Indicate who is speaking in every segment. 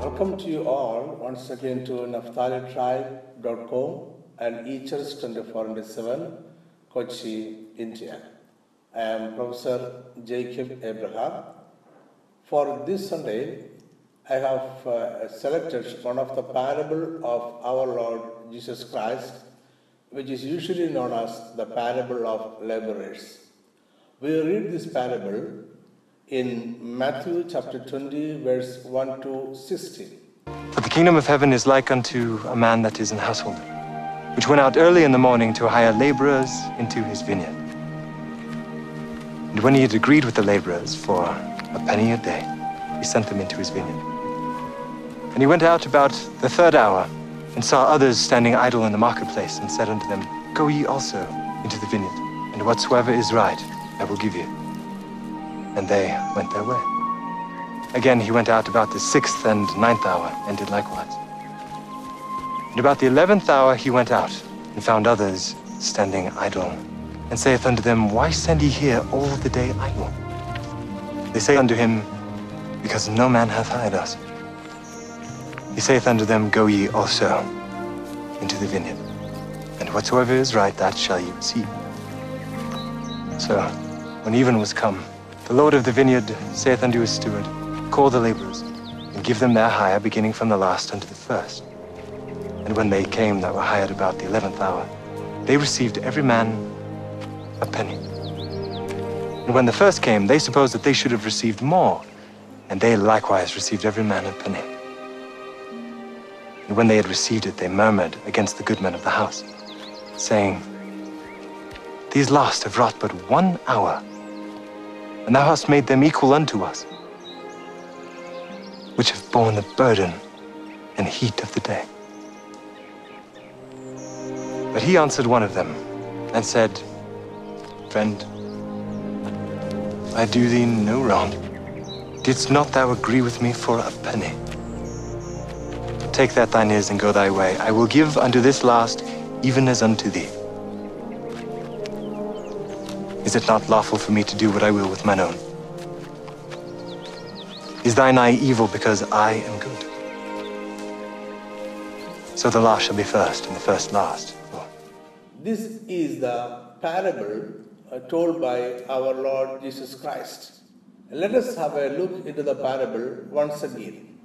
Speaker 1: Welcome to you all once again to NaphtaliTribe.com and Eachers 24 into 7, Kochi, India. I am Professor Jacob Abraham. For this Sunday, I have uh, selected one of the parable of our Lord Jesus Christ, which is usually known as the parable of laborers. We read this parable in Matthew chapter 20, verse 1 to 16.
Speaker 2: For the kingdom of heaven is like unto a man that is an householder, which went out early in the morning to hire laborers into his vineyard. And when he had agreed with the laborers for a penny a day, he sent them into his vineyard. And he went out about the third hour, and saw others standing idle in the marketplace, and said unto them, Go ye also into the vineyard, and whatsoever is right I will give you. And they went their way. Again he went out about the sixth and ninth hour, and did likewise. And about the eleventh hour he went out, and found others standing idle, and saith unto them, Why stand ye here all the day idle? They say unto him, Because no man hath hired us. He saith unto them, Go ye also into the vineyard, and whatsoever is right, that shall ye receive. So, when even was come, the Lord of the vineyard saith unto his steward, Call the laborers, and give them their hire, beginning from the last unto the first. And when they came that were hired about the eleventh hour, they received every man a penny. And when the first came, they supposed that they should have received more, and they likewise received every man a penny. And when they had received it, they murmured against the good men of the house, saying, These last have wrought but one hour, and thou hast made them equal unto us, which have borne the burden and heat of the day. But he answered one of them, and said, Friend, I do thee no wrong. Didst not thou agree with me for a penny? Take that thine is, and go thy way. I will give unto this last, even as unto thee. Is it not lawful for me to do what I will with mine own? Is thine eye evil because I am good? So the last shall be first, and the first last.
Speaker 1: This is the parable uh, told by our Lord Jesus Christ. Let us have a look into the parable once again.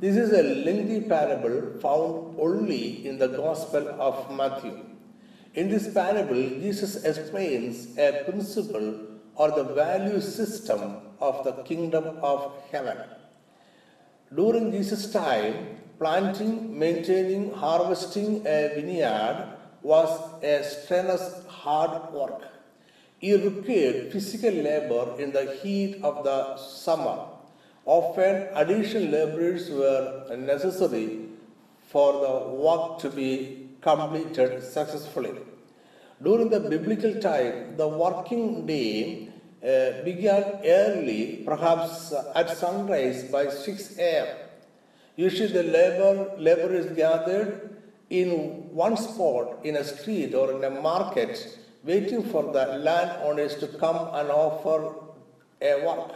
Speaker 1: This is a lengthy parable found only in the Gospel of Matthew. In this parable, Jesus explains a principle or the value system of the kingdom of heaven. During Jesus' time, planting, maintaining, harvesting a vineyard was a strenuous hard work. It required physical labor in the heat of the summer. Often, additional laborers were necessary for the work to be completed successfully. During the biblical time, the working day uh, began early, perhaps at sunrise by 6 a.m. Usually, the labor laborers gathered in one spot in a street or in a market, waiting for the landowners to come and offer a work.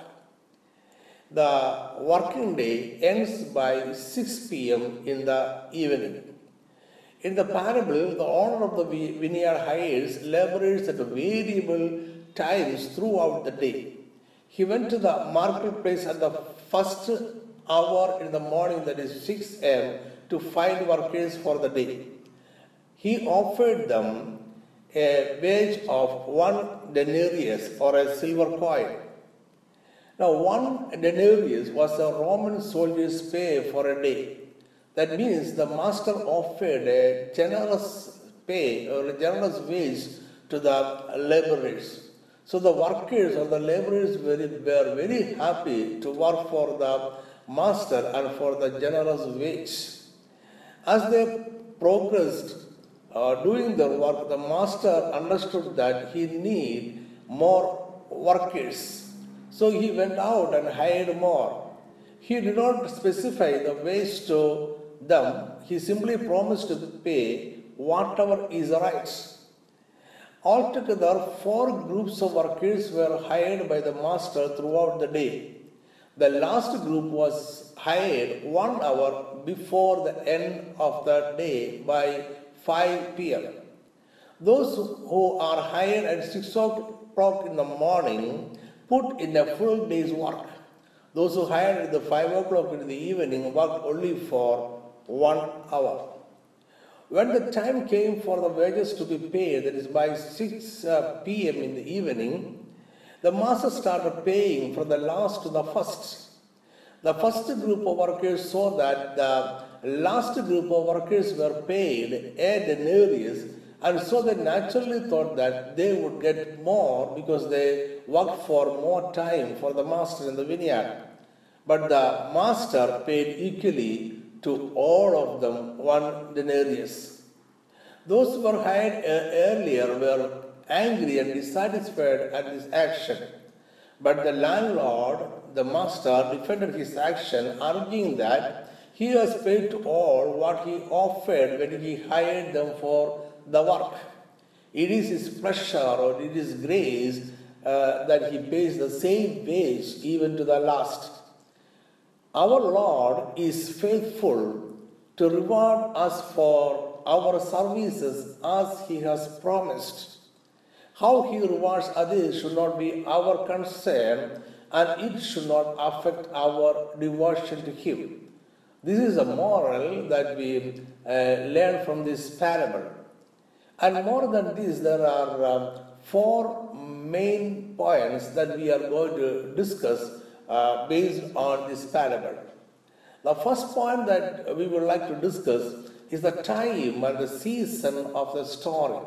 Speaker 1: The working day ends by 6 p.m. in the evening. In the parable, the owner of the vineyard hires laborers at variable times throughout the day. He went to the marketplace at the first hour in the morning, that is 6 a.m., to find workers for the day. He offered them a wage of one denarius or a silver coin. Now, one denarius was a Roman soldier's pay for a day. That means the master offered a generous pay or a generous wage to the laborers. So the workers or the laborers were, very happy to work for the master and for the generous wage. As they progressed uh, doing the work, the master understood that he need more workers. So he went out and hired more. He did not specify the wage to them. He simply promised to pay whatever is right. Altogether, four groups of workers were hired by the master throughout the day. The last group was hired one hour before the end of the day by 5 pm. Those who are hired at 6 o'clock in the morning put in a full day's work. Those who hired at the 5 o'clock in the evening worked only for one hour. When the time came for the wages to be paid, that is by 6 uh, p.m. in the evening, the master started paying from the last to the first. The first group of workers saw that the last group of workers were paid a denarius, and so they naturally thought that they would get more because they worked for more time for the master in the vineyard. But the master paid equally to all of them one denarius. Those who were hired earlier were angry and dissatisfied at this action. But the landlord, the master, defended his action, arguing that he has paid to all what he offered when he hired them for the work. It is his pleasure or it is grace uh, that he pays the same wage even to the last. Our Lord is faithful to reward us for our services as He has promised. How He rewards others should not be our concern and it should not affect our devotion to Him. This is a moral that we uh, learn from this parable. And more than this, there are uh, four main points that we are going to discuss uh, based on this parable. The first point that we would like to discuss is the time and the season of the story.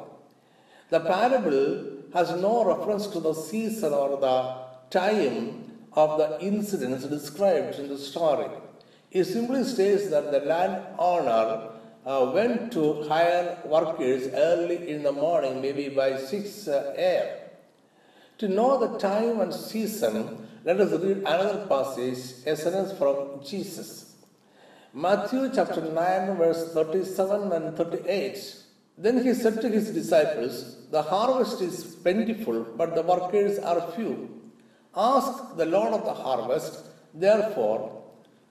Speaker 1: The parable has no reference to the season or the time of the incidents described in the story. It simply states that the landowner uh, went to hire workers early in the morning, maybe by 6 uh, a.m. To know the time and season, let us read another passage, a sentence from Jesus. Matthew chapter 9, verse 37 and 38. Then he said to his disciples, The harvest is plentiful, but the workers are few. Ask the Lord of the harvest, therefore,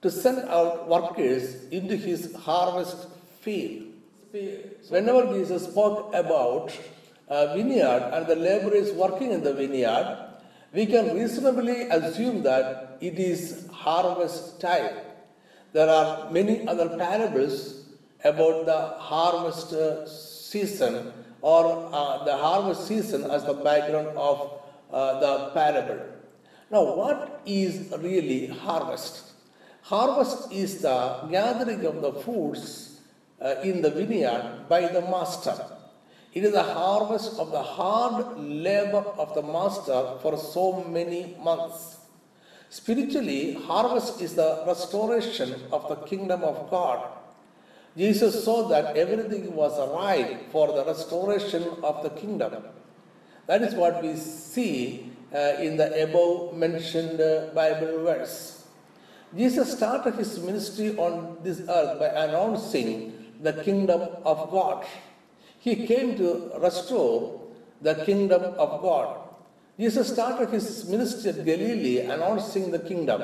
Speaker 1: to send out workers into his harvest field. Whenever Jesus spoke about a vineyard and the laborers working in the vineyard, we can reasonably assume that it is harvest time. There are many other parables about the harvest uh, season or uh, the harvest season as the background of uh, the parable. Now, what is really harvest? Harvest is the gathering of the fruits uh, in the vineyard by the master. It is the harvest of the hard labor of the master for so many months. Spiritually, harvest is the restoration of the kingdom of God. Jesus saw that everything was right for the restoration of the kingdom. That is what we see uh, in the above mentioned uh, Bible verse. Jesus started his ministry on this earth by announcing the kingdom of God. He came to restore the kingdom of God. Jesus started his ministry at Galilee announcing the kingdom.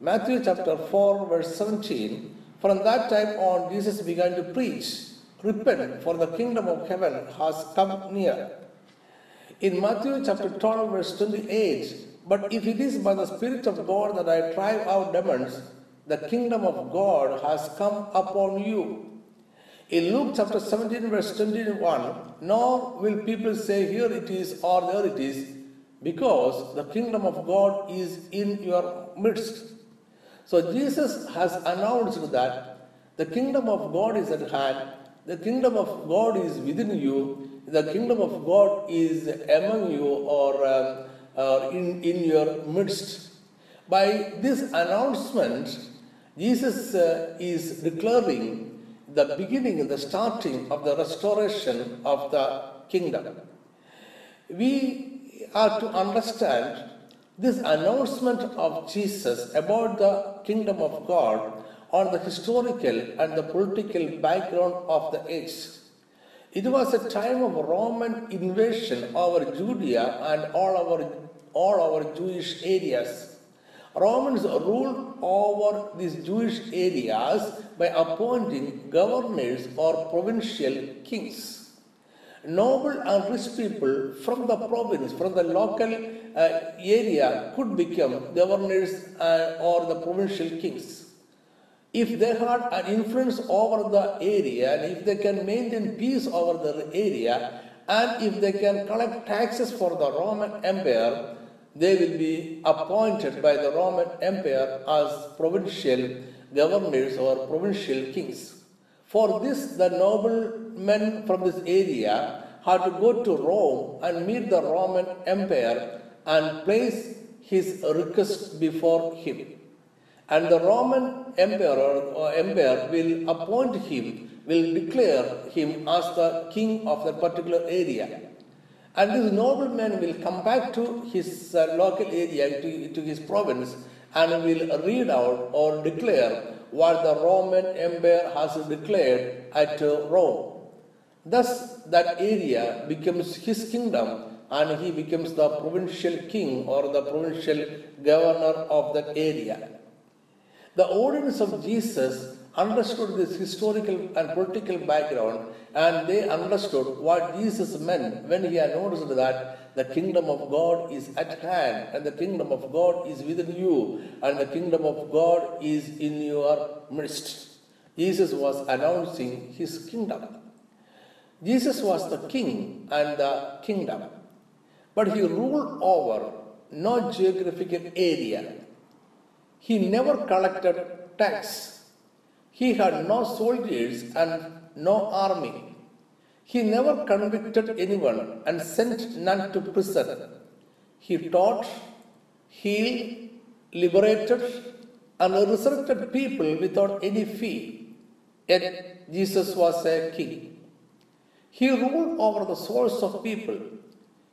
Speaker 1: Matthew chapter 4, verse 17. From that time on, Jesus began to preach, Repent, for the kingdom of heaven has come near. In Matthew chapter 12, verse 28, but if it is by the Spirit of God that I drive out demons, the kingdom of God has come upon you. In Luke chapter 17, verse 21, nor will people say, Here it is or there it is, because the kingdom of God is in your midst. So Jesus has announced that the kingdom of God is at hand, the kingdom of God is within you, the kingdom of God is among you or, um, in, in your midst. By this announcement, Jesus uh, is declaring the beginning, the starting of the restoration of the kingdom. We are to understand this announcement of Jesus about the kingdom of God on the historical and the political background of the age. It was a time of Roman invasion over Judea and all our, all our Jewish areas. Romans ruled over these Jewish areas by appointing governors or provincial kings. Noble and rich people from the province, from the local uh, area, could become governors uh, or the provincial kings if they had an influence over the area and if they can maintain peace over the area and if they can collect taxes for the Roman Empire, they will be appointed by the Roman Empire as provincial governors or provincial kings. For this, the noblemen from this area had to go to Rome and meet the Roman Empire and place his request before him and the Roman emperor or empire will appoint him, will declare him as the king of that particular area. And this nobleman will come back to his uh, local area, to, to his province, and will read out or declare what the Roman empire has declared at Rome. Thus, that area becomes his kingdom, and he becomes the provincial king or the provincial governor of that area. The audience of Jesus understood this historical and political background and they understood what Jesus meant when he announced that the kingdom of God is at hand and the kingdom of God is within you and the kingdom of God is in your midst. Jesus was announcing his kingdom. Jesus was the king and the kingdom, but he ruled over no geographical area he never collected tax. He had no soldiers and no army. He never convicted anyone and sent none to prison. He taught, healed, liberated, and resurrected people without any fee. Yet Jesus was a king. He ruled over the souls of people.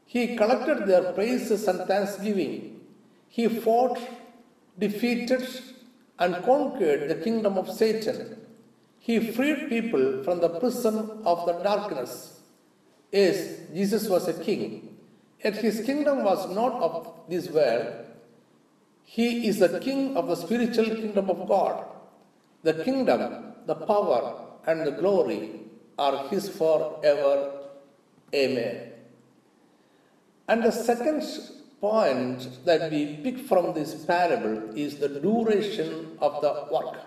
Speaker 1: He collected their praises and thanksgiving. He fought defeated and conquered the kingdom of Satan. He freed people from the prison of the darkness. Yes, Jesus was a king, yet his kingdom was not of this world. He is the king of the spiritual kingdom of God. The kingdom, the power, and the glory are his forever. Amen. And the second point that we pick from this parable is the duration of the work.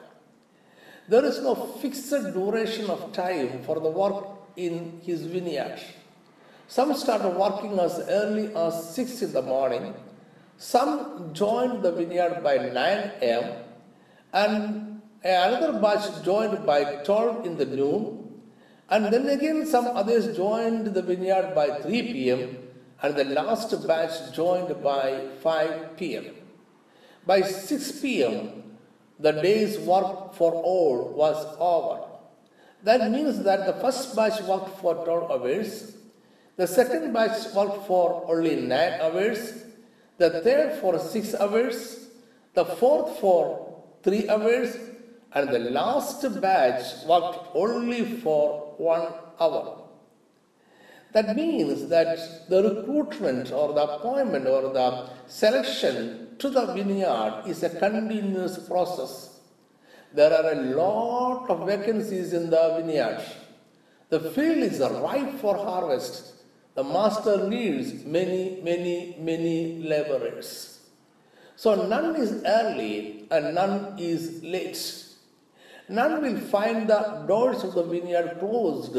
Speaker 1: There is no fixed duration of time for the work in his vineyard. Some started working as early as 6 in the morning. Some joined the vineyard by 9 am, and another batch joined by 12 in the noon, and then again some others joined the vineyard by 3 pm, and the last batch joined by 5 pm. By 6 pm, the day's work for all was over. That means that the first batch worked for 12 hours, the second batch worked for only 9 hours, the third for 6 hours, the fourth for 3 hours, and the last batch worked only for 1 hour. That means that the recruitment or the appointment or the selection to the vineyard is a continuous process. There are a lot of vacancies in the vineyard. The field is ripe for harvest. The master needs many, many, many laborers. So none is early and none is late. None will find the doors of the vineyard closed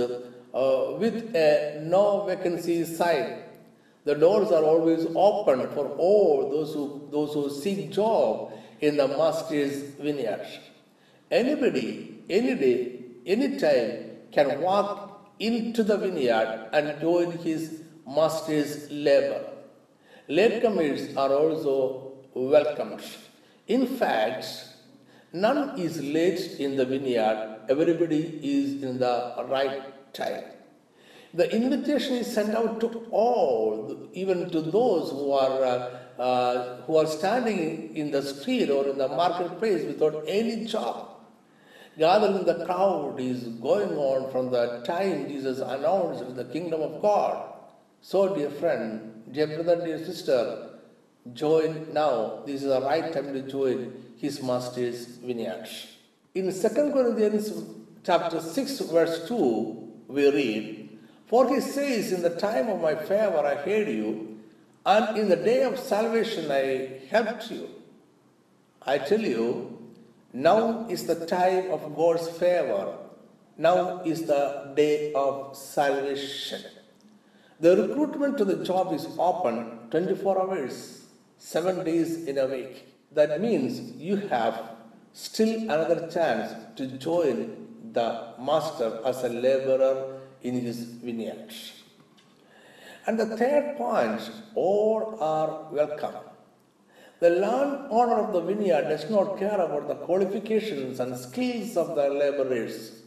Speaker 1: uh, with a no vacancy sign. The doors are always open for all those who, those who seek job in the master's vineyard. Anybody, any day, any time can walk into the vineyard and join his master's labor. Latecomers are also welcomed. In fact, none is late in the vineyard, everybody is in the right time. The invitation is sent out to all, even to those who are, uh, uh, who are standing in the street or in the marketplace without any job. Gathering the crowd is going on from the time Jesus announced the kingdom of God. So, dear friend, dear brother, dear sister, join now. This is the right time to join his master's vineyard. In 2 Corinthians chapter 6, verse 2, we read, For he says, In the time of my favor I heard you, and in the day of salvation I helped you. I tell you, now is the time of God's favor. Now is the day of salvation. The recruitment to the job is open 24 hours, 7 days in a week. That means you have still another chance to join the master as a laborer in his vineyard. And the third point all are welcome. The landowner of the vineyard does not care about the qualifications and skills of the laborers.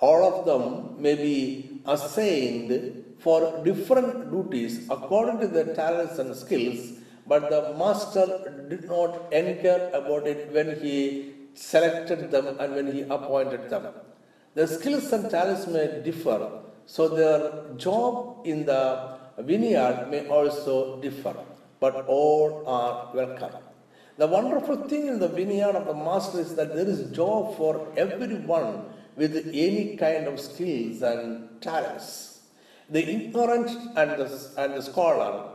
Speaker 1: All of them may be assigned for different duties according to their talents and skills, but the master did not inquire about it when he selected them and when he appointed them. The skills and talents may differ, so their job in the vineyard may also differ but all are welcome. The wonderful thing in the vineyard of the master is that there is job for everyone with any kind of skills and talents. The ignorant and the, and the scholar,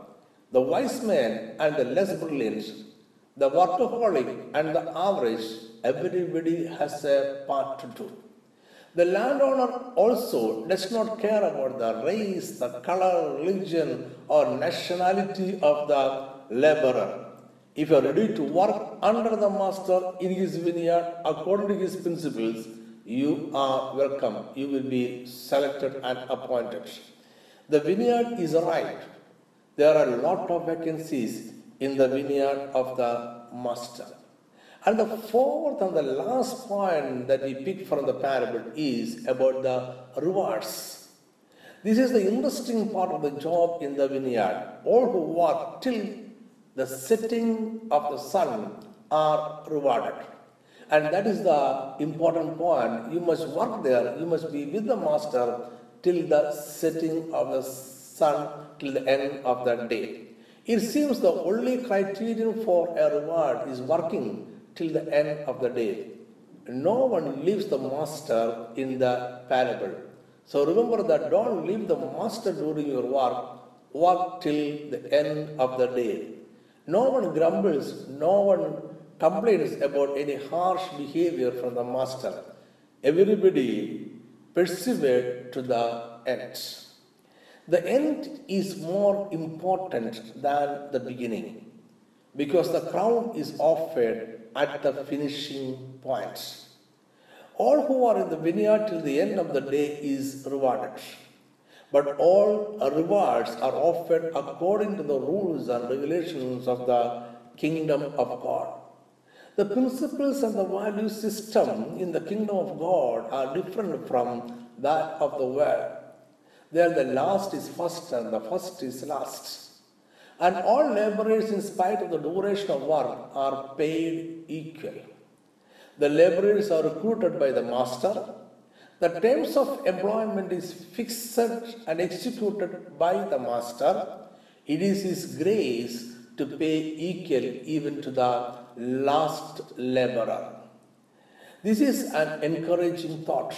Speaker 1: the wise man and the less brilliant, the workaholic and the average, everybody has a part to do. The landowner also does not care about the race, the color, religion, or nationality of the laborer. If you are ready to work under the master in his vineyard according to his principles, you are welcome. You will be selected and appointed. The vineyard is right. There are a lot of vacancies in the vineyard of the master. And the fourth and the last point that we pick from the parable is about the rewards. This is the interesting part of the job in the vineyard. All who work till the setting of the sun are rewarded. And that is the important point. You must work there, you must be with the master till the setting of the sun, till the end of the day. It seems the only criterion for a reward is working till the end of the day. No one leaves the master in the parable. So remember that don't leave the master during your work, work till the end of the day. No one grumbles, no one complains about any harsh behavior from the master. Everybody persevered to the end. The end is more important than the beginning because the crown is offered at the finishing point. All who are in the vineyard till the end of the day is rewarded. But all rewards are offered according to the rules and regulations of the kingdom of God. The principles and the value system in the kingdom of God are different from that of the world. There, the last is first and the first is last. And all laborers, in spite of the duration of work, are paid equal. The laborers are recruited by the master. The terms of employment is fixed and executed by the master. It is his grace to pay equal even to the last laborer. This is an encouraging thought.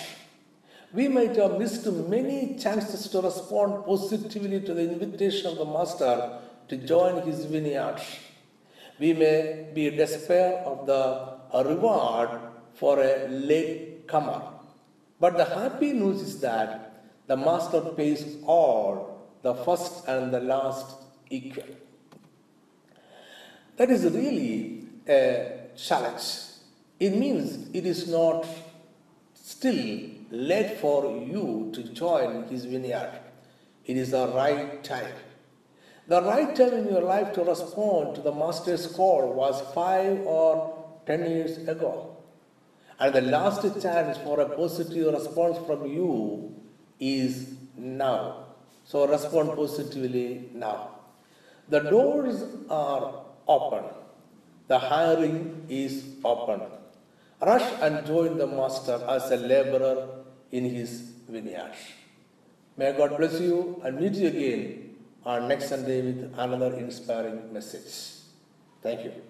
Speaker 1: We might have missed many chances to respond positively to the invitation of the master to join his vineyard. We may be despair of the reward for a late comer. But the happy news is that the master pays all, the first and the last equal. That is really a challenge. It means it is not still late for you to join his vineyard. It is the right time. The right time in your life to respond to the Master's call was five or ten years ago. And the last chance for a positive response from you is now. So respond positively now. The doors are open. The hiring is open. Rush and join the Master as a laborer in his vineyard. May God bless you and meet you again on next Sunday with another inspiring message. Thank you.